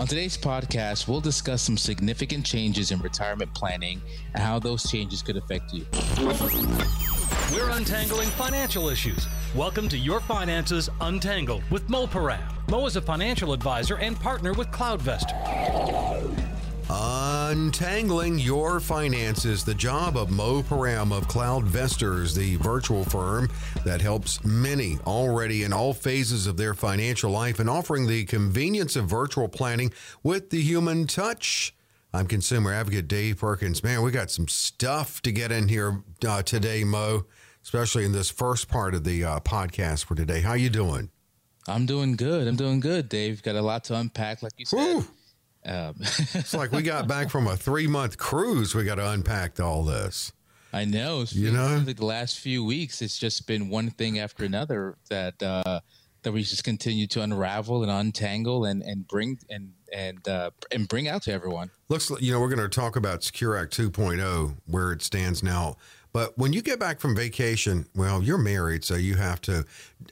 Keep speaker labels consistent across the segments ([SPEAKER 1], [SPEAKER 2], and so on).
[SPEAKER 1] On today's podcast, we'll discuss some significant changes in retirement planning and how those changes could affect you.
[SPEAKER 2] We're untangling financial issues. Welcome to Your Finances Untangled with Mo Param. Mo is a financial advisor and partner with CloudVestor.
[SPEAKER 3] Untangling your finances, the job of Mo Param of CloudVestors, the virtual firm that helps many already in all phases of their financial life and offering the convenience of virtual planning with the human touch. I'm consumer advocate Dave Perkins. Man, we got some stuff to get in here uh, today, Mo, especially in this first part of the uh, podcast for today. How you doing?
[SPEAKER 1] I'm doing good. I'm doing good, Dave. Got a lot to unpack, like you said.
[SPEAKER 3] Whew. Um, it's like we got back from a three month cruise. We got to unpack all this.
[SPEAKER 1] I know.
[SPEAKER 3] You know,
[SPEAKER 1] like the last few weeks, it's just been one thing after another that uh, that we just continue to unravel and untangle and and bring and and uh, and bring out to everyone.
[SPEAKER 3] Looks like you know we're going to talk about Secure Act 2.0 where it stands now. But when you get back from vacation, well, you're married, so you have to.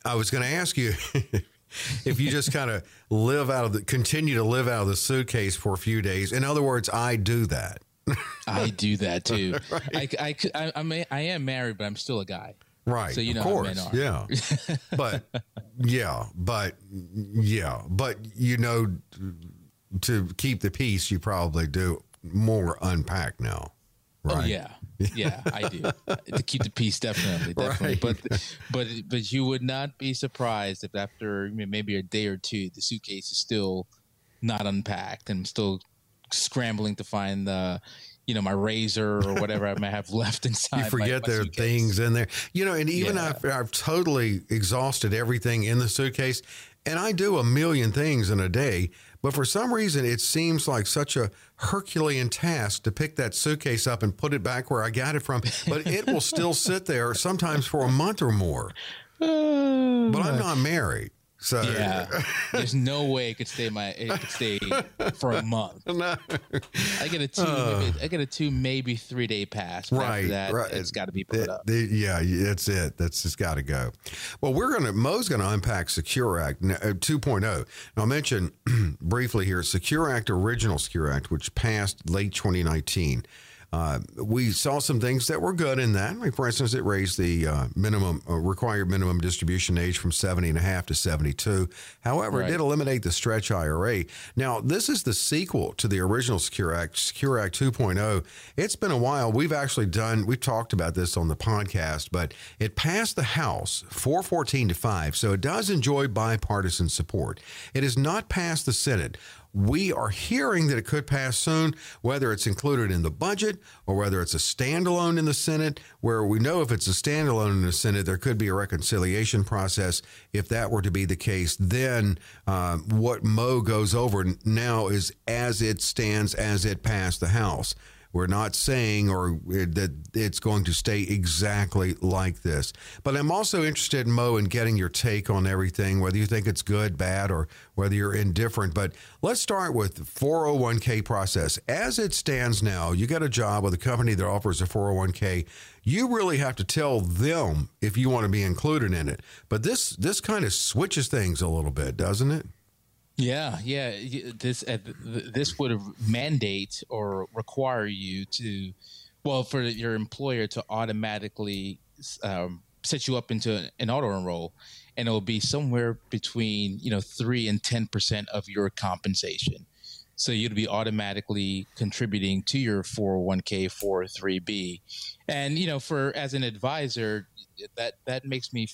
[SPEAKER 3] I was going to ask you if you just kind of live out of the continue to live out of the suitcase for a few days. In other words, I do that.
[SPEAKER 1] I do that too. right. I, I, I, I, may, I am married, but I'm still a guy.
[SPEAKER 3] Right. So you know, of course, yeah. but yeah, but yeah, but you know, to keep the peace, you probably do more unpack now.
[SPEAKER 1] Oh, right? Oh yeah, yeah, I do to keep the peace. Definitely, definitely. Right. But but but you would not be surprised if after maybe a day or two, the suitcase is still not unpacked and I'm still scrambling to find the you know my razor or whatever I may have left inside.
[SPEAKER 3] You forget my, my there are things in there, you know, and even yeah. after I've totally exhausted everything in the suitcase, and I do a million things in a day. But for some reason, it seems like such a Herculean task to pick that suitcase up and put it back where I got it from. But it will still sit there sometimes for a month or more. but I'm not married. So
[SPEAKER 1] yeah, there's no way it could stay my it could stay for a month. No. I get a two, uh, maybe, I get a two, maybe three day pass.
[SPEAKER 3] right,
[SPEAKER 1] that,
[SPEAKER 3] right.
[SPEAKER 1] It's got to be put
[SPEAKER 3] it,
[SPEAKER 1] up.
[SPEAKER 3] The, yeah, that's it. That's just got to go. Well, we're gonna Mo's gonna unpack Secure Act uh, 2.0. Now, I'll mention briefly here Secure Act, original Secure Act, which passed late 2019. Uh, we saw some things that were good in that. For instance, it raised the uh, minimum uh, required minimum distribution age from 70 and a half to 72. However, right. it did eliminate the stretch IRA. Now, this is the sequel to the original Secure Act, Secure Act 2.0. It's been a while. We've actually done, we've talked about this on the podcast, but it passed the House 414 to 5. So it does enjoy bipartisan support. It has not passed the Senate. We are hearing that it could pass soon, whether it's included in the budget or whether it's a standalone in the Senate, where we know if it's a standalone in the Senate, there could be a reconciliation process. If that were to be the case, then uh, what Mo goes over now is as it stands, as it passed the House. We're not saying or uh, that it's going to stay exactly like this. But I'm also interested, Mo, in getting your take on everything, whether you think it's good, bad, or whether you're indifferent. But let's start with the 401k process. As it stands now, you get a job with a company that offers a 401k. You really have to tell them if you want to be included in it. But this this kind of switches things a little bit, doesn't it?
[SPEAKER 1] Yeah, yeah. This uh, this would mandate or require you to, well, for your employer to automatically um, set you up into an auto enroll, and it will be somewhere between you know three and ten percent of your compensation. So you'd be automatically contributing to your 401k 403b, and you know, for as an advisor, that that makes me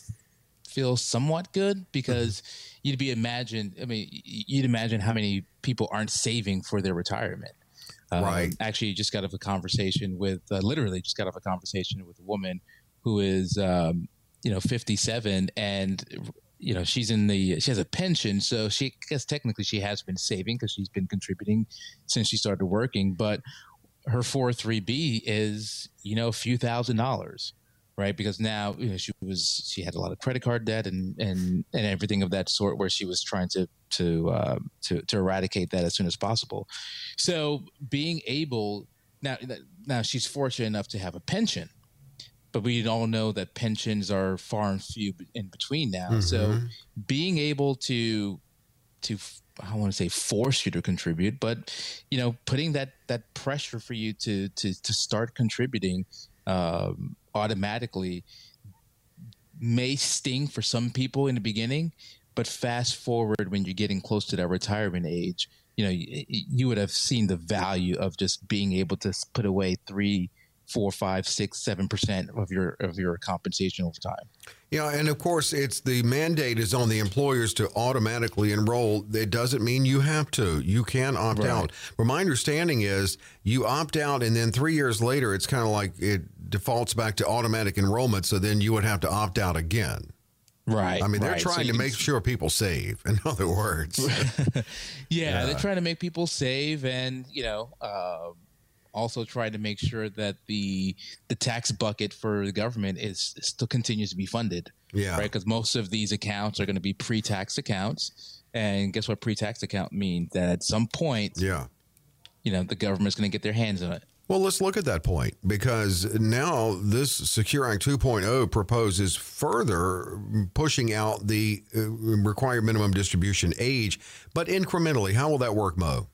[SPEAKER 1] feel somewhat good because you'd be imagine. I mean, you'd imagine how many people aren't saving for their retirement.
[SPEAKER 3] Um, right.
[SPEAKER 1] Actually, just got off a conversation with, uh, literally, just got off a conversation with a woman who is, um, you know, 57 and you know she's in the she has a pension so she I guess technically she has been saving because she's been contributing since she started working but her 403b is you know a few thousand dollars right? Because now you know, she was she had a lot of credit card debt and and and everything of that sort, where she was trying to to uh, to to eradicate that as soon as possible. So being able now now she's fortunate enough to have a pension, but we all know that pensions are far and few in between now. Mm-hmm. So being able to to I don't want to say force you to contribute, but you know, putting that that pressure for you to to to start contributing um, automatically may sting for some people in the beginning, but fast forward when you're getting close to that retirement age, you know, you, you would have seen the value of just being able to put away three four, five, six, seven percent of your of your compensation over time.
[SPEAKER 3] Yeah, and of course, it's the mandate is on the employers to automatically enroll. It doesn't mean you have to. You can opt right. out. But my understanding is you opt out, and then three years later, it's kind of like it defaults back to automatic enrollment. So then you would have to opt out again.
[SPEAKER 1] Right.
[SPEAKER 3] I mean, they're
[SPEAKER 1] right.
[SPEAKER 3] trying
[SPEAKER 1] so
[SPEAKER 3] to make sure people save. In other words,
[SPEAKER 1] yeah, yeah, they're trying to make people save, and you know. Uh, also try to make sure that the the tax bucket for the government is still continues to be funded.
[SPEAKER 3] Yeah.
[SPEAKER 1] Right. Because most of these accounts are going to be pre-tax accounts, and guess what? Pre-tax account means that at some point,
[SPEAKER 3] yeah,
[SPEAKER 1] you know, the government's going to get their hands on it.
[SPEAKER 3] Well, let's look at that point because now this Secure Act 2.0 proposes further pushing out the uh, required minimum distribution age, but incrementally. How will that work, Mo?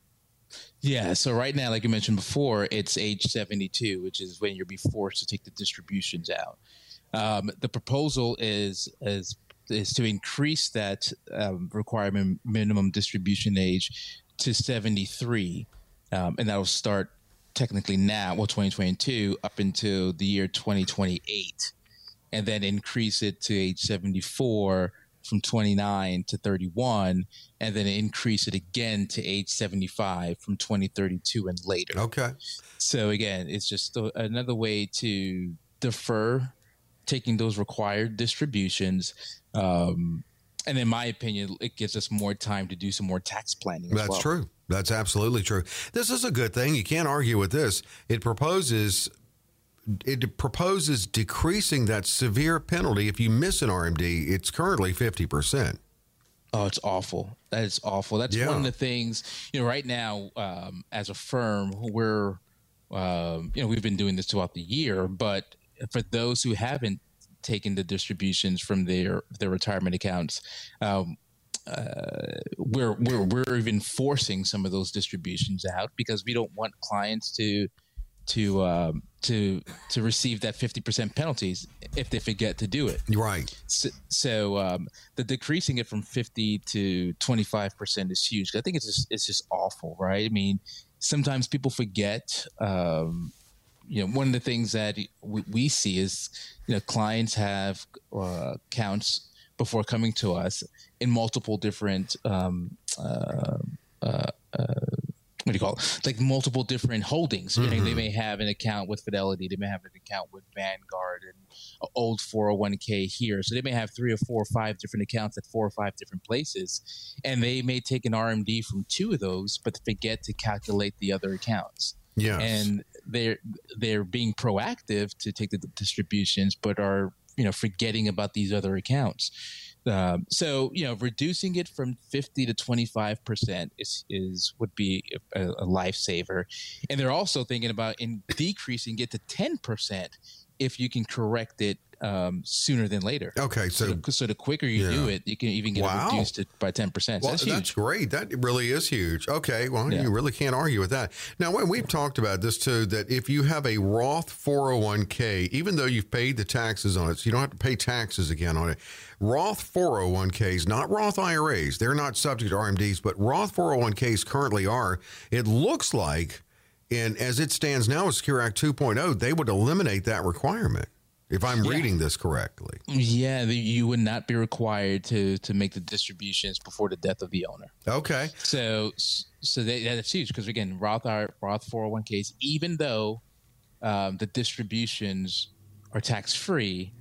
[SPEAKER 1] Yeah. So right now, like you mentioned before, it's age 72, which is when you'll be forced to take the distributions out. Um, the proposal is is is to increase that um, requirement minimum distribution age to 73, um, and that will start technically now, well, 2022 up until the year 2028, and then increase it to age 74 from 29 to 31 and then increase it again to age 75 from 2032 and later.
[SPEAKER 3] Okay.
[SPEAKER 1] So again, it's just another way to defer taking those required distributions. Um, and in my opinion, it gives us more time to do some more tax planning.
[SPEAKER 3] That's
[SPEAKER 1] well.
[SPEAKER 3] true. That's absolutely true. This is a good thing. You can't argue with this. It proposes it proposes decreasing that severe penalty if you miss an RMD. It's currently 50%.
[SPEAKER 1] Oh, it's awful. That is awful. That's yeah. one of the things, you know, right now, um, as a firm, we're, um, you know, we've been doing this throughout the year, but for those who haven't taken the distributions from their, their retirement accounts, um, uh, we're, we're, we're even forcing some of those distributions out because we don't want clients to, to um, to to receive that fifty percent penalties if they forget to do it.
[SPEAKER 3] Right.
[SPEAKER 1] So, so um, the decreasing it from fifty to twenty five percent is huge. I think it's just it's just awful, right? I mean, sometimes people forget. Um, you know, one of the things that we, we see is you know clients have uh, accounts before coming to us in multiple different um, uh, uh, uh what do you call it? Like multiple different holdings. Mm-hmm. You know, they may have an account with Fidelity, they may have an account with Vanguard and old 401k here. So they may have three or four or five different accounts at four or five different places. And they may take an RMD from two of those, but forget to calculate the other accounts.
[SPEAKER 3] Yeah.
[SPEAKER 1] And they're they're being proactive to take the distributions, but are you know forgetting about these other accounts. Um, so you know, reducing it from fifty to twenty five percent is is would be a, a lifesaver, and they're also thinking about in decreasing it to ten percent if you can correct it um, sooner than later.
[SPEAKER 3] Okay, so
[SPEAKER 1] so the, so the quicker you yeah. do it, you can even get wow. it reduced to, by ten percent.
[SPEAKER 3] Well, that's, that's, great. That really is huge. Okay, well, yeah. you really can't argue with that. Now, when we've talked about this too, that if you have a Roth four hundred one k, even though you've paid the taxes on it, so you don't have to pay taxes again on it. Roth 401ks, not Roth IRAs, they're not subject to RMDs, but Roth 401ks currently are. It looks like, and as it stands now with Secure Act 2.0, they would eliminate that requirement if I'm yeah. reading this correctly.
[SPEAKER 1] Yeah, you would not be required to to make the distributions before the death of the owner.
[SPEAKER 3] Okay.
[SPEAKER 1] So so they, that's huge because again, Roth Roth 401ks, even though um, the distributions are tax free,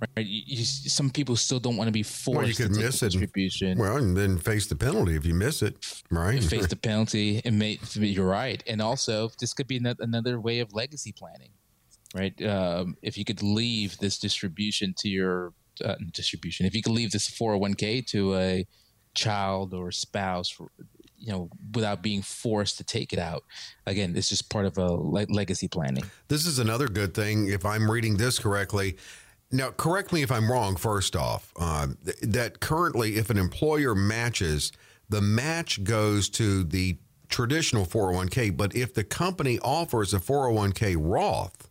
[SPEAKER 1] right? You, you, some people still don't want to be forced well, you could to miss distribution.
[SPEAKER 3] And, well, and then face the penalty if you miss it, right?
[SPEAKER 1] Face the penalty, and may, you're right. And also, this could be another way of legacy planning right? Um, if you could leave this distribution to your uh, distribution, if you could leave this 401k to a child or spouse, you know, without being forced to take it out. Again, this is part of a le- legacy planning.
[SPEAKER 3] This is another good thing. If I'm reading this correctly, now correct me if I'm wrong. First off, uh, th- that currently, if an employer matches the match goes to the traditional 401k. But if the company offers a 401k Roth,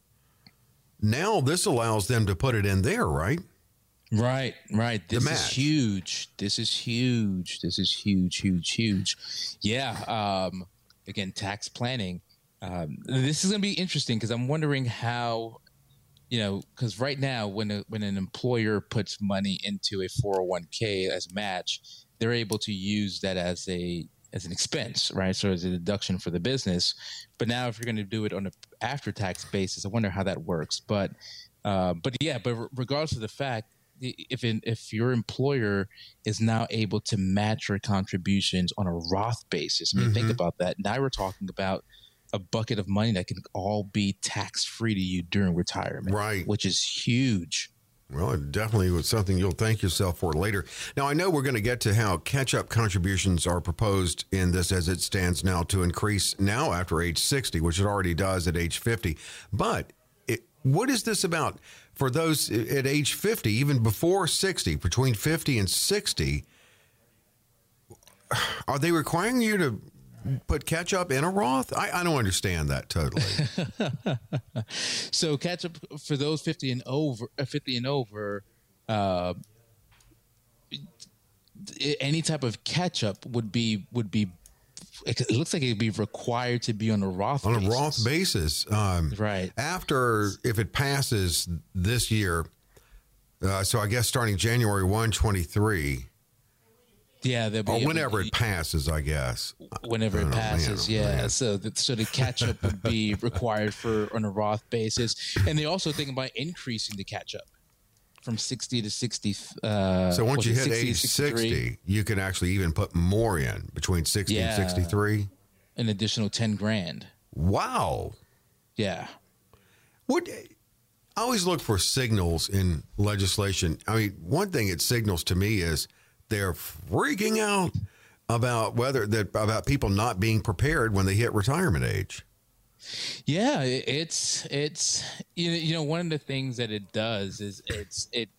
[SPEAKER 3] now this allows them to put it in there, right?
[SPEAKER 1] Right, right. This is huge. This is huge. This is huge, huge, huge. Yeah. Um, again, tax planning. Um, this is going to be interesting because I'm wondering how, you know, because right now when a, when an employer puts money into a 401k as a match, they're able to use that as a as an expense, right? So as a deduction for the business. But now, if you're going to do it on an after tax basis, I wonder how that works. But uh, but yeah, but regardless of the fact, if in, if your employer is now able to match your contributions on a Roth basis, I mean, mm-hmm. think about that. Now we're talking about a bucket of money that can all be tax free to you during retirement,
[SPEAKER 3] right?
[SPEAKER 1] Which is huge.
[SPEAKER 3] Well, it definitely was something you'll thank yourself for later. Now, I know we're going to get to how catch up contributions are proposed in this as it stands now to increase now after age 60, which it already does at age 50. But it, what is this about for those at age 50, even before 60, between 50 and 60? Are they requiring you to put catch up in a Roth? I, I don't understand that totally.
[SPEAKER 1] so catch up for those fifty and over, uh, fifty and over, uh, any type of catch up would be would be. It looks like it'd be required to be on a Roth
[SPEAKER 3] on
[SPEAKER 1] basis.
[SPEAKER 3] a Roth basis, um,
[SPEAKER 1] right?
[SPEAKER 3] After if it passes this year, uh, so I guess starting January 1, 23,
[SPEAKER 1] yeah, they'll
[SPEAKER 3] be or whenever it, it passes, I guess.
[SPEAKER 1] Whenever I it passes, know, yeah. Man. So, the, so the catch up would be required for on a Roth basis, and they also think about increasing the catch up from sixty to sixty. Uh,
[SPEAKER 3] so once you hit 60 age sixty, you can actually even put more in between sixty yeah, and sixty three.
[SPEAKER 1] An additional ten grand.
[SPEAKER 3] Wow.
[SPEAKER 1] Yeah.
[SPEAKER 3] What? I always look for signals in legislation. I mean, one thing it signals to me is they're freaking out about whether that about people not being prepared when they hit retirement age.
[SPEAKER 1] Yeah, it's it's you know, you know one of the things that it does is it's it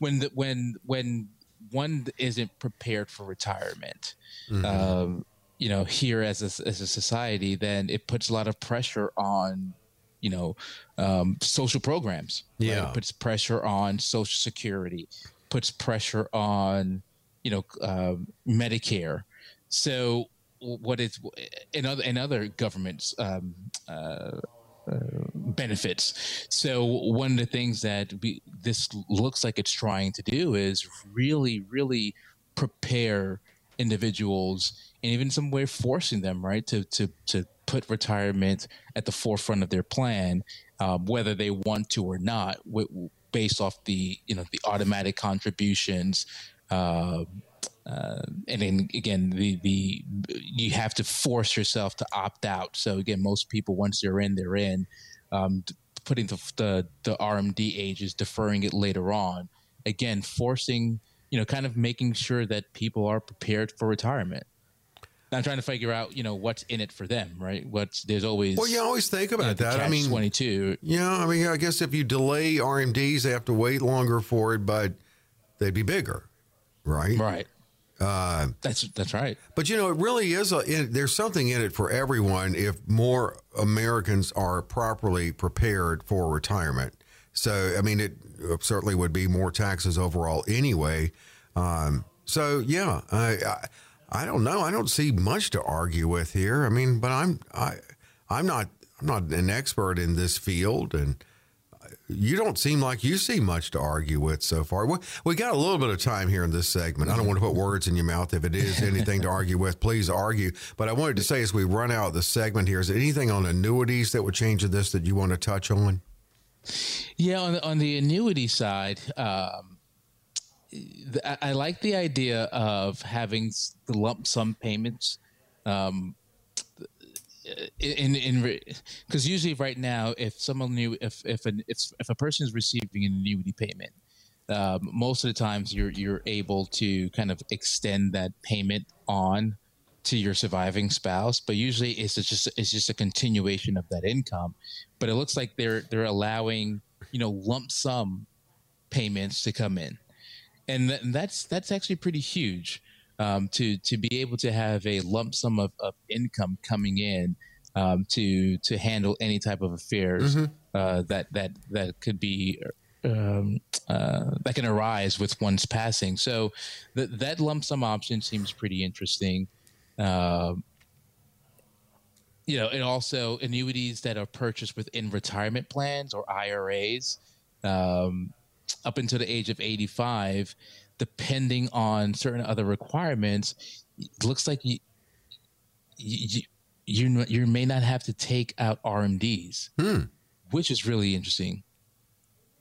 [SPEAKER 1] when the, when when one isn't prepared for retirement. Mm-hmm. Um, you know, here as a, as a society, then it puts a lot of pressure on you know um, social programs.
[SPEAKER 3] Yeah,
[SPEAKER 1] right? it puts pressure on Social Security, puts pressure on you know, uh, Medicare. So what is in other in other governments um, uh, uh, benefits. So one of the things that we, this looks like it's trying to do is really, really prepare individuals and even some way forcing them right to to to put retirement at the forefront of their plan, um, whether they want to or not, w- based off the you know the automatic contributions uh, uh, and then again, the the you have to force yourself to opt out. So again, most people once they're in, they're in. Um, putting the, the the RMD ages, deferring it later on. Again, forcing you know, kind of making sure that people are prepared for retirement. I'm trying to figure out, you know, what's in it for them, right? What's there's always
[SPEAKER 3] well, you always think about you know, that. I mean,
[SPEAKER 1] 22.
[SPEAKER 3] Yeah, I mean, I guess if you delay RMDs, they have to wait longer for it, but they'd be bigger right?
[SPEAKER 1] Right. Uh, that's that's right.
[SPEAKER 3] But you know, it really is a. It, there's something in it for everyone if more Americans are properly prepared for retirement. So, I mean, it certainly would be more taxes overall anyway. Um, so, yeah, I, I, I don't know. I don't see much to argue with here. I mean, but I'm I I'm not I'm not an expert in this field, and you don't seem like you see much to argue with so far. We, we got a little bit of time here in this segment. I don't want to put words in your mouth. If it is anything to argue with, please argue. But I wanted to say as we run out the segment here, is there anything on annuities that would change this that you want to touch on?
[SPEAKER 1] Yeah, on the, on the annuity side, um, I, I, like the idea of having the lump sum payments. Um, in in because usually right now if someone knew if if an if, if a person is receiving an annuity payment um, most of the times you're you're able to kind of extend that payment on to your surviving spouse but usually it's just it's just a continuation of that income. But it looks like they're they're allowing you know lump sum payments to come in. And, th- and that's that's actually pretty huge um, to to be able to have a lump sum of, of income coming in um, to to handle any type of affairs
[SPEAKER 3] Mm-hmm.
[SPEAKER 1] uh, that that that could be um, uh, that can arise with one's passing. So th- that lump sum option seems pretty interesting. Um you know, and also annuities that are purchased within retirement plans or IRAs um, up until the age of 85, depending on certain other requirements, it looks like you, you, you, you may not have to take out RMDs, which is really interesting.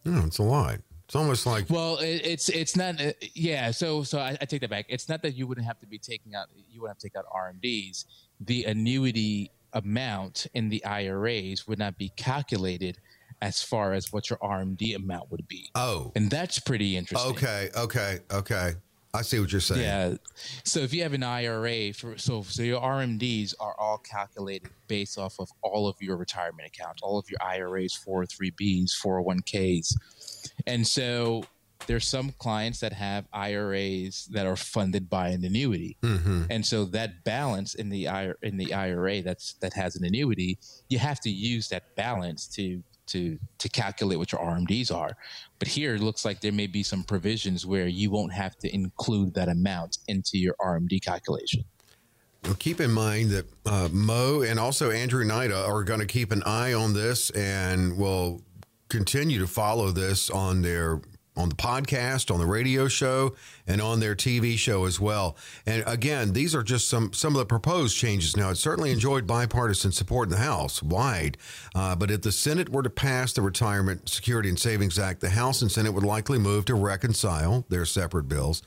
[SPEAKER 3] No, it's a lot. It's almost like
[SPEAKER 1] Well, it, it's it's not. Uh, yeah. So so I, I take that back. It's not that you wouldn't have to be taking out. You wouldn't have to take out RMDs. The annuity amount in the IRAs would not be calculated as far as what your RMD amount would be.
[SPEAKER 3] oh,
[SPEAKER 1] And that's pretty interesting.
[SPEAKER 3] okay, okay, okay. I see what you're saying.
[SPEAKER 1] Yeah. So if you have an IRA for so so your RMDs are all calculated based off of all of your retirement accounts, all of your IRAs, 403bs, 401ks. And so there's some clients that have IRAs that are funded by an annuity. Mm-hmm. And so that balance in the IRA, in the IRA that's that has an annuity, you have to use that balance to to to calculate what your RMDs are. But here it looks like there may be some provisions where you won't have to include that amount into your RMD calculation.
[SPEAKER 3] Well, keep in mind that uh, Mo and also Andrew Nida are going to keep an eye on this and will continue to follow this on their on the podcast, on the radio show, and on their TV show as well. And again, these are just some some of the proposed changes. Now, it certainly enjoyed bipartisan support in the House, wide. Uh, but if the Senate were to pass the Retirement Security and Savings Act, the House and Senate would likely move to reconcile their separate bills.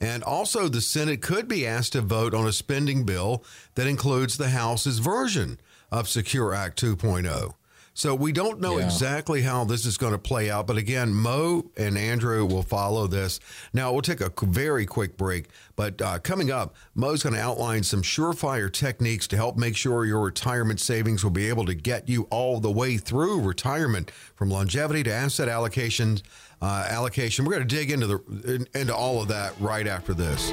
[SPEAKER 3] And also, the Senate could be asked to vote on a spending bill that includes the House's version of Secure Act 2.0. So we don't know
[SPEAKER 1] Yeah.
[SPEAKER 3] exactly how this is going to play out. But again, Mo and Andrew will follow this. Now, we'll take a very quick break. But uh, coming up, Mo's going to outline some surefire techniques to help make sure your retirement savings will be able to get you all the way through retirement from longevity to asset allocation. Uh, allocation. We're going to dig into the into all of that right after this.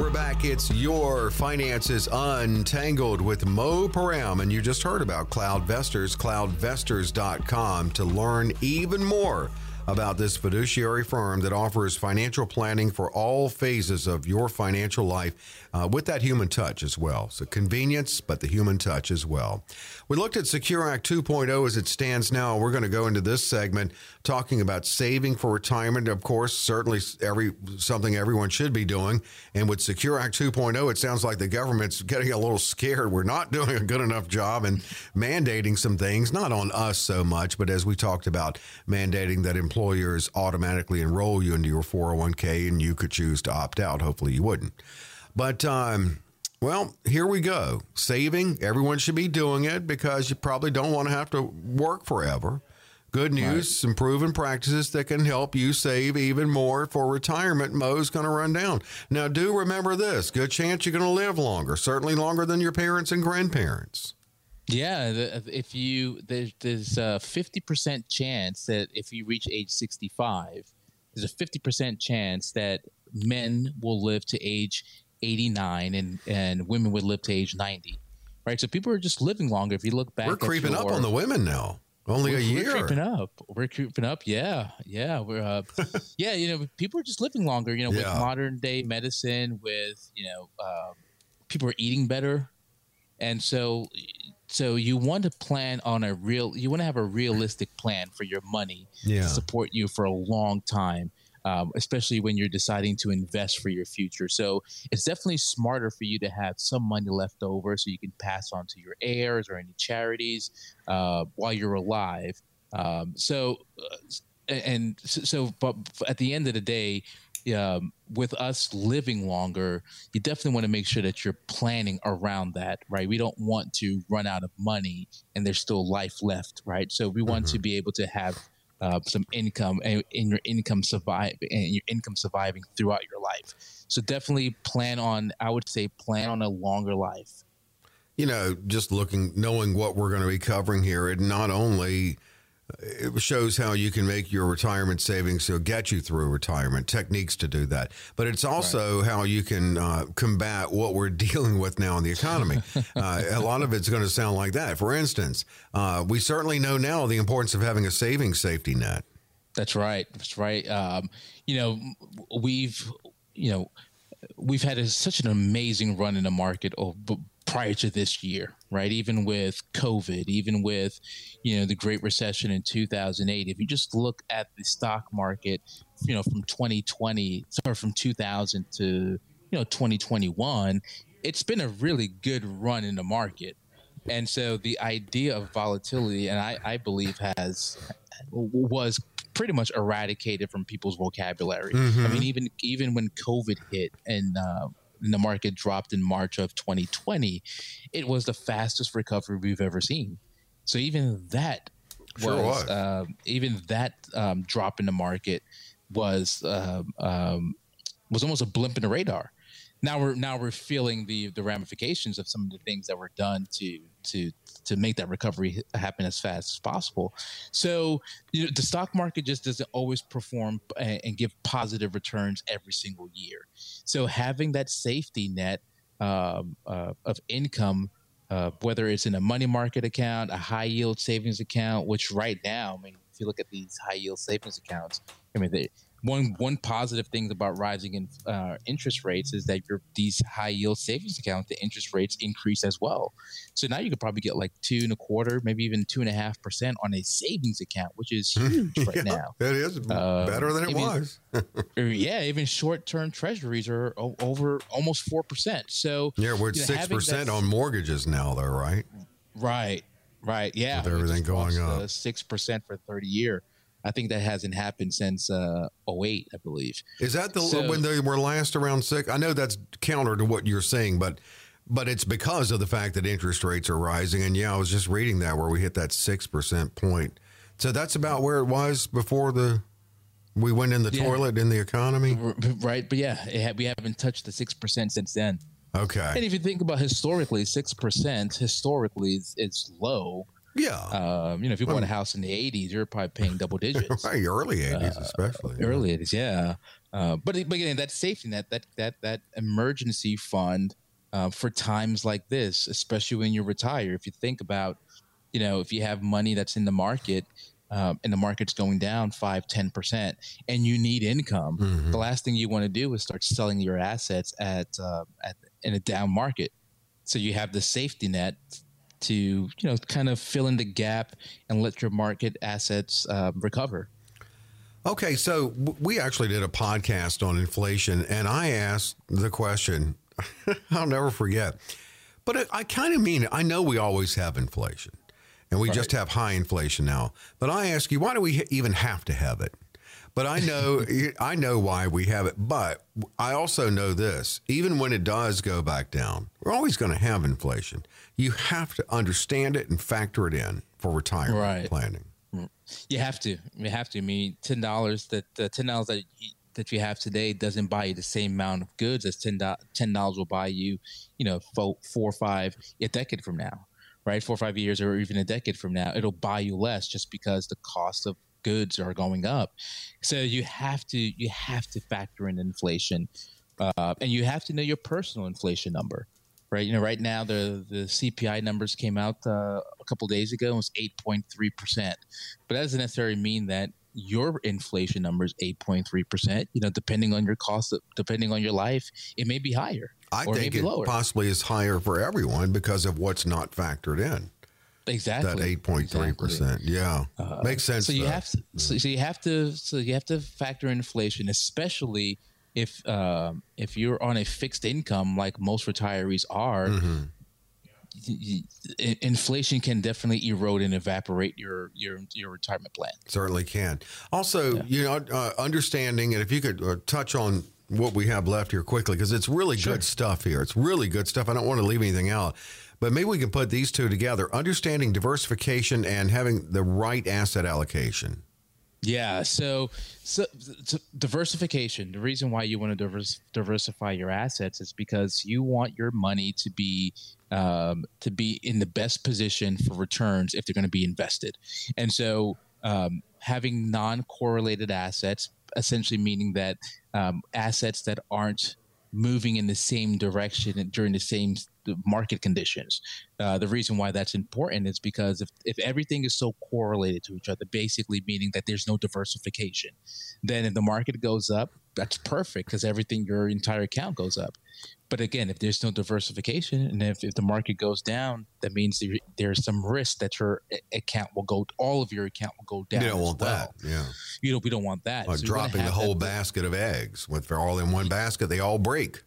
[SPEAKER 3] We're back. It's your finances untangled with Mo Param, and you just heard about CloudVestors, cloudvestors.com to learn even more about this fiduciary firm that offers financial planning for all phases of your financial life uh, with that human touch as well. So convenience, but the human touch as well. We looked at Secure Act 2.0 as it stands now. We're going to go into this segment talking about saving for retirement. Of course, certainly every something everyone should be doing. And with Secure Act 2.0, it sounds like the government's getting a little scared. We're not doing a good enough job in mandating some things, not on us so much, but as we talked about, mandating that employers automatically enroll you into your 401k and you could choose to opt out. Hopefully, you wouldn't. But um, well, here we go. Saving, everyone should be doing it because you probably don't want to have to work forever. Good news, some proven practices that can help you save even more for retirement. Mo's going to run down. Now, do remember this good chance you're going to live longer, certainly longer than your parents and grandparents.
[SPEAKER 1] Yeah, the, if you there's there's a fifty percent chance that if you reach age sixty five, there's a fifty percent chance that men will live to age eighty nine and and women would live to age ninety. Right, so people are just living longer. If you look back,
[SPEAKER 3] We're creeping up on the women now. Only a
[SPEAKER 1] we're,
[SPEAKER 3] year.
[SPEAKER 1] We're creeping up. We're creeping up. Yeah, yeah. We're uh, yeah. You know, people are just living longer. You know, with modern day medicine, with you know, um, people are eating better, and so So you want to plan on a real, you want to have a realistic plan for your money
[SPEAKER 3] Yeah.
[SPEAKER 1] to support you for a long time, um, especially when you're deciding to invest for your future. So it's definitely smarter for you to have some money left over so you can pass on to your heirs or any charities uh, while you're alive. Um, so, uh, and so, so, but at the end of the day, um, with us living longer, you definitely want to make sure that you're planning around that, right? We don't want to run out of money and there's still life left, right? So we want to be able to have uh, some income and, and your income survive and your income surviving throughout your life. So definitely plan on, I would say, plan on a longer life.
[SPEAKER 3] you know, just looking, knowing what we're going to be covering here, it not only it shows how you can make your retirement savings to get you through retirement, techniques to do that, but it's also how you can uh, combat what we're dealing with now in the economy. uh, a lot of it's going to sound like that. For instance, uh, we certainly know now the importance of having a savings safety net.
[SPEAKER 1] That's right. That's right. Um, you know, we've, you know, we've had a, such an amazing run in the market of, prior to this year, right? Even with COVID, even with, you know, the Great Recession in 2008. If you just look at the stock market, you know, from 2020 or from 2000 to, you know, 2021, it's been a really good run in the market. And so the idea of volatility, and I, I believe has was pretty much eradicated from people's vocabulary. I mean, even even when COVID hit and uh, and the market dropped in March of 2020, it was the fastest recovery we've ever seen. So even that
[SPEAKER 3] Sure
[SPEAKER 1] was,
[SPEAKER 3] was.
[SPEAKER 1] um, even that um, drop in the market was um, um, was almost a blimp in the radar. Now we're now we're feeling the the ramifications of some of the things that were done to to to make that recovery happen as fast as possible. So you know, the stock market just doesn't always perform and, and give positive returns every single year. So having that safety net um, uh, of income, uh, whether it's in a money market account, a high yield savings account, which right now, I mean, if you look at these high yield savings accounts, I mean, they, one one positive thing about rising in uh, interest rates is that your these high yield savings accounts, the interest rates increase as well. So now you could probably get like two and a quarter, maybe even two and a half percent on a savings account, which is huge right
[SPEAKER 3] Yeah,
[SPEAKER 1] now.
[SPEAKER 3] It is better than it
[SPEAKER 1] mean,
[SPEAKER 3] was.
[SPEAKER 1] Yeah, even short term treasuries are o- over almost four percent. So
[SPEAKER 3] Yeah, we're at six percent on mortgages now, though, right?
[SPEAKER 1] Right, right, yeah.
[SPEAKER 3] With everything going up.
[SPEAKER 1] six percent for thirty year. I think that hasn't happened since uh, 08, I believe.
[SPEAKER 3] Is that the
[SPEAKER 1] So-
[SPEAKER 3] when they were last around six? I know that's counter to what you're saying, but but it's because of the fact that interest rates are rising. And yeah, I was just reading that where we hit that six percent point. So that's about where it was before the we went in the
[SPEAKER 1] Yeah.
[SPEAKER 3] toilet in the economy.
[SPEAKER 1] Right, but yeah, we haven't touched the six percent since then.
[SPEAKER 3] Okay.
[SPEAKER 1] And if you think about historically, six percent historically is, is low.
[SPEAKER 3] Yeah,
[SPEAKER 1] Um, you know, if you bought a house in the '80s, you're probably paying double digits.
[SPEAKER 3] right, early eighties especially.
[SPEAKER 1] Early '80s, yeah. Uh, but but again, that safety net, that that that emergency fund uh, for times like this, especially when you retire. If you think about, you know, if you have money that's in the market. Um, and the market's going down five, 10%, and you need income.
[SPEAKER 3] Mhm.
[SPEAKER 1] The last thing you want to do is start selling your assets at, uh, at in a down market. So you have the safety net to, you know, kind of fill in the gap and let your market assets uh, recover.
[SPEAKER 3] Okay, so we actually did a podcast on inflation, and I asked the question. I'll never forget, but it, I kind of mean it. I know we always have inflation, and we just have high inflation now. But I ask you, why do we even have to have it? But I know, I know why we have it. But I also know this: even when it does go back down, we're always going to have inflation. You have to understand it and factor it in for retirement
[SPEAKER 1] Right.
[SPEAKER 3] planning.
[SPEAKER 1] You have to. You have to. I mean, ten dollars that the ten dollars that you, that you have today doesn't buy you the same amount of goods as ten dollars will buy you. You know, four, four or five a decade from now, right? Four or five years, or even a decade from now, it'll buy you less just because the cost of goods are going up. So you have to you have to factor in inflation, uh, and you have to know your personal inflation number. Right, you know, right now the the CPI numbers came out uh, a couple days ago. It was eight point three percent but that doesn't necessarily mean that your inflation number is 8.3%. You know, depending on your cost, of, depending on your life, it may be higher
[SPEAKER 3] I
[SPEAKER 1] or
[SPEAKER 3] think
[SPEAKER 1] maybe
[SPEAKER 3] it
[SPEAKER 1] lower.
[SPEAKER 3] possibly is higher for everyone because of what's not factored in.
[SPEAKER 1] Exactly
[SPEAKER 3] that eight point three percent. Yeah,
[SPEAKER 1] Uh,
[SPEAKER 3] makes sense.
[SPEAKER 1] So you
[SPEAKER 3] though.
[SPEAKER 1] have to, so, so you have to so you have to factor inflation, especially if um, if you're on a fixed income like most retirees are.
[SPEAKER 3] Mm-hmm.
[SPEAKER 1] y- y- i- Inflation can definitely erode and evaporate your your your retirement plan.
[SPEAKER 3] Certainly can. Also, you know, uh, understanding, and if you could uh, touch on what we have left here quickly, because it's really good stuff here. It's really good stuff. I don't want to leave anything out, but maybe we can put these two together understanding diversification and having the right asset allocation.
[SPEAKER 1] Yeah. So, so, so diversification. The reason why you want to divers, diversify your assets is because you want your money to be um, to be in the best position for returns if they're going to be invested. And so, um, having non-correlated assets, essentially meaning that um, assets that aren't moving in the same direction during the same market conditions. Uh, the reason why that's important is because if, if everything is so correlated to each other, basically meaning that there's no diversification, then if the market goes up, that's perfect because everything, your entire account goes up. But again, if there's no diversification and if, if the market goes down, that means there, there's some risk that your account will go, all of your account will go down.
[SPEAKER 3] You don't
[SPEAKER 1] as
[SPEAKER 3] want
[SPEAKER 1] well.
[SPEAKER 3] that. Yeah.
[SPEAKER 1] You know, we don't want that.
[SPEAKER 3] Like
[SPEAKER 1] So
[SPEAKER 3] dropping the whole basket of eggs. If they're all in one basket, they all break.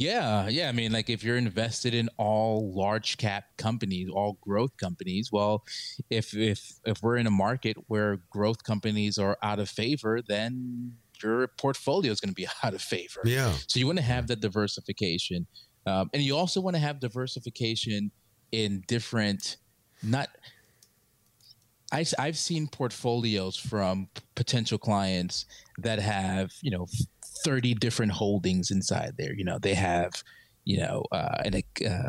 [SPEAKER 1] Yeah, yeah. I mean, like if you're invested in all large cap companies, all growth companies, well, if if if we're in a market where growth companies are out of favor, then your portfolio is going to be out of favor.
[SPEAKER 3] Yeah.
[SPEAKER 1] So you want to have the diversification, um, and you also want to have diversification in different, not. I, I've seen portfolios from potential clients that have you know 30 different holdings inside there. You know, they have, you know, uh, an, uh,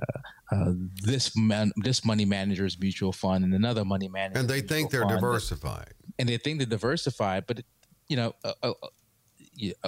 [SPEAKER 1] uh, this man, this money manager's mutual fund and another money manager.
[SPEAKER 3] And they think they're diversified.
[SPEAKER 1] And they think they're diversified, but you know, a, a,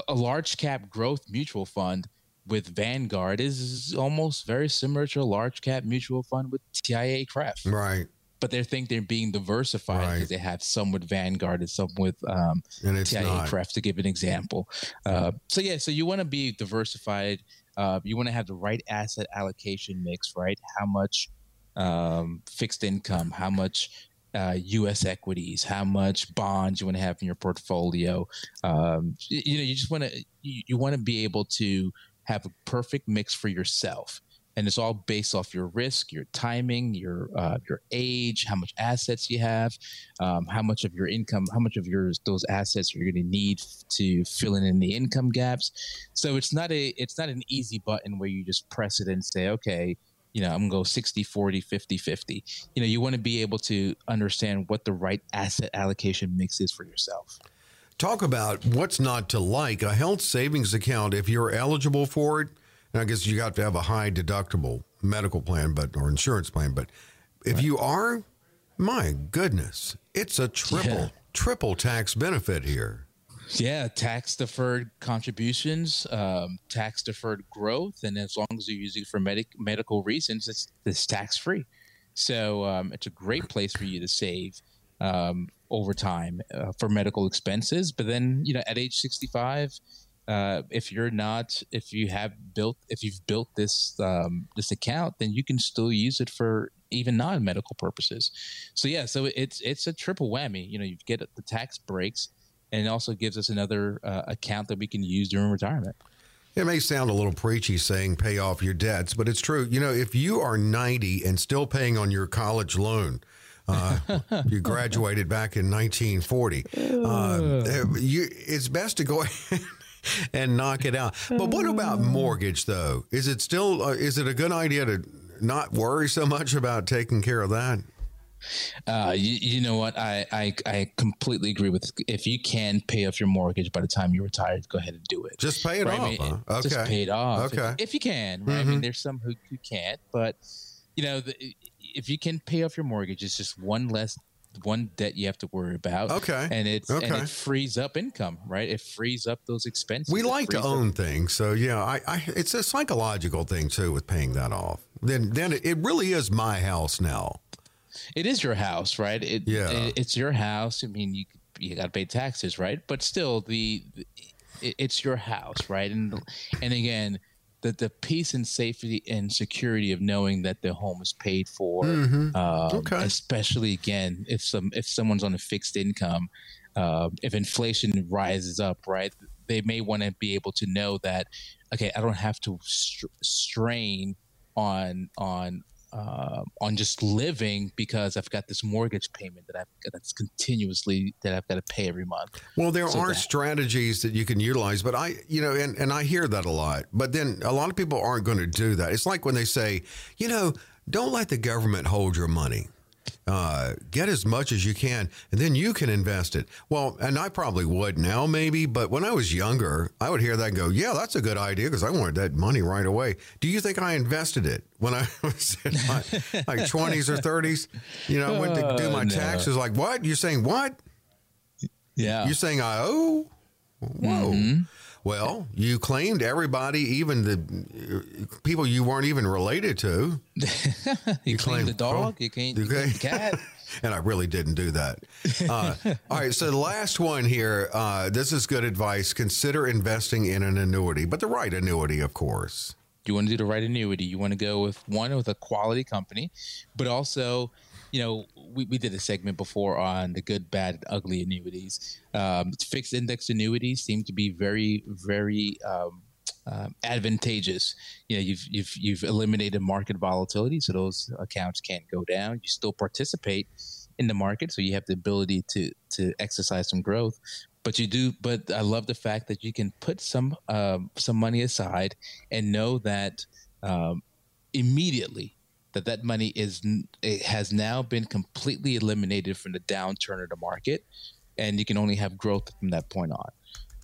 [SPEAKER 1] a- large cap growth mutual fund with Vanguard is almost very similar to a large cap mutual fund with TIAA-CREF
[SPEAKER 3] Right.
[SPEAKER 1] But they think they're being diversified
[SPEAKER 3] Right.
[SPEAKER 1] because they have some with Vanguard and some with um,
[SPEAKER 3] And it's
[SPEAKER 1] TIA
[SPEAKER 3] not.
[SPEAKER 1] Cref, to give an example. Uh, so yeah, so you want to be diversified. Uh, you want to have the right asset allocation mix, right? How much um, fixed income? How much uh, U.S. equities? How much bonds you want to have in your portfolio? Um, you, you know, you just want to you, you want to be able to have a perfect mix for yourself and it's all based off your risk, your timing, your uh, your age, how much assets you have, um, how much of your income, how much of your those assets you're going to need to fill in, in the income gaps. So it's not a it's not an easy button where you just press it and say, okay, you know, I'm going to go 60, 40, 50, 50. You know, you want to be able to understand what the right asset allocation mix is for yourself.
[SPEAKER 3] Talk about what's not to like. A health savings account, if you're eligible for it, and I guess you got to have a high deductible medical plan, but or insurance plan. But if you are, my goodness, it's a triple
[SPEAKER 1] Yeah.
[SPEAKER 3] triple tax benefit here.
[SPEAKER 1] Yeah, tax deferred contributions, um, tax deferred growth, and as long as you're using it for medic- medical reasons, it's, it's tax free. So um, it's a great place for you to save um, over time uh, for medical expenses. But then, you know, at age 65, uh, if you're not, if you have built, if you've built this um, this account, then you can still use it for even non-medical purposes. So yeah, so it's it's a triple whammy. You know, you get the tax breaks, and it also gives us another uh, account that we can use during retirement.
[SPEAKER 3] It may sound a little preachy saying pay off your debts, but it's true. You know, if you are 90 and still paying on your college loan, uh, you graduated back in 1940, uh, you, it's best to go ahead and knock it out. But what about mortgage, though? Is it still, uh, is it a good idea to not worry so much about taking care of that?
[SPEAKER 1] Uh, you, you know what? I, I I completely agree with. If you can pay off your mortgage by the time you're retired, go ahead and do it.
[SPEAKER 3] Just pay it
[SPEAKER 1] Right, I
[SPEAKER 3] off.
[SPEAKER 1] mean,
[SPEAKER 3] huh? Okay.
[SPEAKER 1] Just pay it off.
[SPEAKER 3] Okay.
[SPEAKER 1] If, if you can, right? I mean, there's some who, who can't, but you know, the, if you can pay off your mortgage, it's just one less one debt you have to worry about.
[SPEAKER 3] Okay.
[SPEAKER 1] And it's and it frees up income, right? It frees up those expenses.
[SPEAKER 3] We like to
[SPEAKER 1] frees up-
[SPEAKER 3] own things, so yeah, I, I, it's a psychological thing too with paying that off. Then, then it, it really is my house now.
[SPEAKER 1] it is your house, right? It,
[SPEAKER 3] Yeah.
[SPEAKER 1] it- it's your house. I mean, you you got to pay taxes, right? But still, the, the it, it's your house, right? And and again, the, the peace and safety and security of knowing that their home is paid for.
[SPEAKER 3] Mhm.
[SPEAKER 1] Um,
[SPEAKER 3] Okay.
[SPEAKER 1] Especially again, if some if someone's on a fixed income, uh, if inflation rises up, right, they may want to be able to know that okay, I don't have to str- strain on on uh, on just living because I've got this mortgage payment that I've that's continuously that I've got to pay every month.
[SPEAKER 3] Well, there
[SPEAKER 1] So
[SPEAKER 3] are
[SPEAKER 1] that-
[SPEAKER 3] strategies that you can utilize, but I, you know, and, and I hear that a lot. But then a lot of people aren't going to do that. It's like when they say, you know, don't let the government hold your money. Uh, get as much as you can, and then you can invest it. Well, and I probably would now, maybe, but when I was younger, I would hear that and go, "Yeah, that's a good idea," because I wanted that money right away. Do you think I invested it when I was in my like twenties or thirties? You know, I went to do
[SPEAKER 1] Oh,
[SPEAKER 3] my
[SPEAKER 1] no.
[SPEAKER 3] taxes. Like, what? You're saying what?
[SPEAKER 1] Yeah,
[SPEAKER 3] You're saying I owe? Whoa.
[SPEAKER 1] Mm-hmm.
[SPEAKER 3] Well, you claimed everybody, even the people you weren't even related to.
[SPEAKER 1] you,
[SPEAKER 3] claimed
[SPEAKER 1] claim the dog, you can't you
[SPEAKER 3] Okay.
[SPEAKER 1] claim the cat.
[SPEAKER 3] And I really didn't do that. Uh, all right. So the last one here uh, this is good advice. Consider investing in an annuity, but the right annuity, of course.
[SPEAKER 1] you want to do the right annuity. You want to go with one with a quality company, but also, you know, we, we did a segment before on the good, bad, and ugly annuities. Um, fixed index annuities seem to be very, very um, um, advantageous. You know, you've you've you've eliminated market volatility, so those accounts can't go down. You still participate in the market, so you have the ability to to exercise some growth. But you do. But I love the fact that you can put some um, some money aside and know that um, immediately that that money is it has now been completely eliminated from the downturn of the market, and you can only have growth from that point on.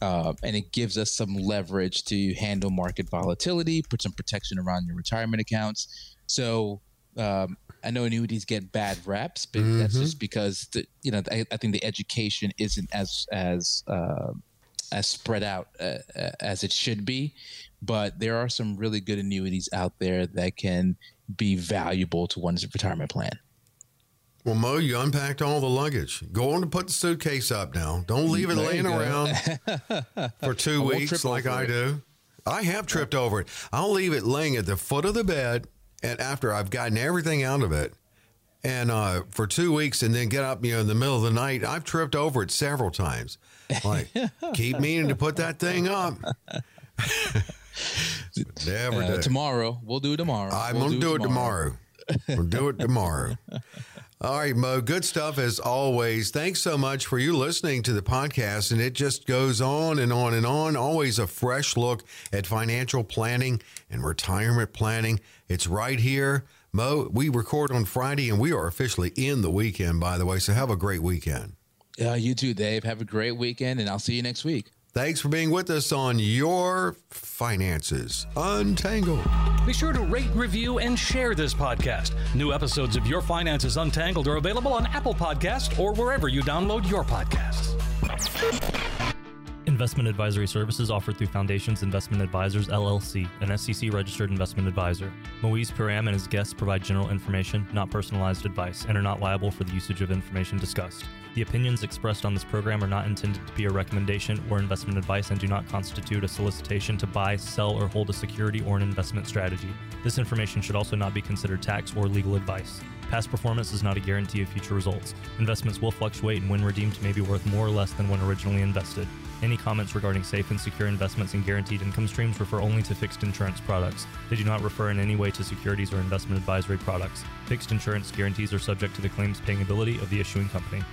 [SPEAKER 1] Uh, and it gives us some leverage to handle market volatility, put some protection around your retirement accounts. So um, I know annuities get bad reps, but that's just because the, you know I, I think the education isn't as as uh, as spread out uh, uh, as it should be. But there are some really good annuities out there that can be valuable to one's retirement plan.
[SPEAKER 3] Well, Mo, you unpacked all the luggage. Go on to put the suitcase up now. Don't leave it
[SPEAKER 1] There
[SPEAKER 3] laying around for two weeks like I
[SPEAKER 1] it.
[SPEAKER 3] do. I have tripped over it. I'll leave it laying at the foot of the bed, and after I've gotten everything out of it, and uh, for two weeks, and then get up, you know, in the middle of the night, I've tripped over it several times. Like, keep meaning to put that thing up. Never
[SPEAKER 1] Uh, tomorrow, we'll do it tomorrow.
[SPEAKER 3] I'm
[SPEAKER 1] We'll
[SPEAKER 3] gonna do it tomorrow. we'll do it tomorrow. All right, Mo. Good stuff as always. Thanks so much for you listening to the podcast, and it just goes on and on and on. Always a fresh look at financial planning and retirement planning. It's right here, Mo. We record on Friday, and we are officially in the weekend, by the way. So have a great weekend.
[SPEAKER 1] Uh, you too, Dave. Have a great weekend, and I'll see you next week.
[SPEAKER 3] Thanks for being with us on Your Finances Untangled.
[SPEAKER 2] Be sure to rate, review, and share this podcast. New episodes of Your Finances Untangled are available on Apple Podcasts or wherever you download your podcasts.
[SPEAKER 4] Investment advisory services offered through Foundations Investment Advisors LLC, an SEC registered investment advisor. Moise Param and his guests provide general information, not personalized advice, and are not liable for the usage of information discussed. The opinions expressed on this program are not intended to be a recommendation or investment advice and do not constitute a solicitation to buy, sell, or hold a security or an investment strategy. This information should also not be considered tax or legal advice. Past performance is not a guarantee of future results. Investments will fluctuate and when redeemed may be worth more or less than when originally invested. Any comments regarding safe and secure investments and guaranteed income streams refer only to fixed insurance products. They do not refer in any way to securities or investment advisory products. Fixed insurance guarantees are subject to the claims paying ability of the issuing company.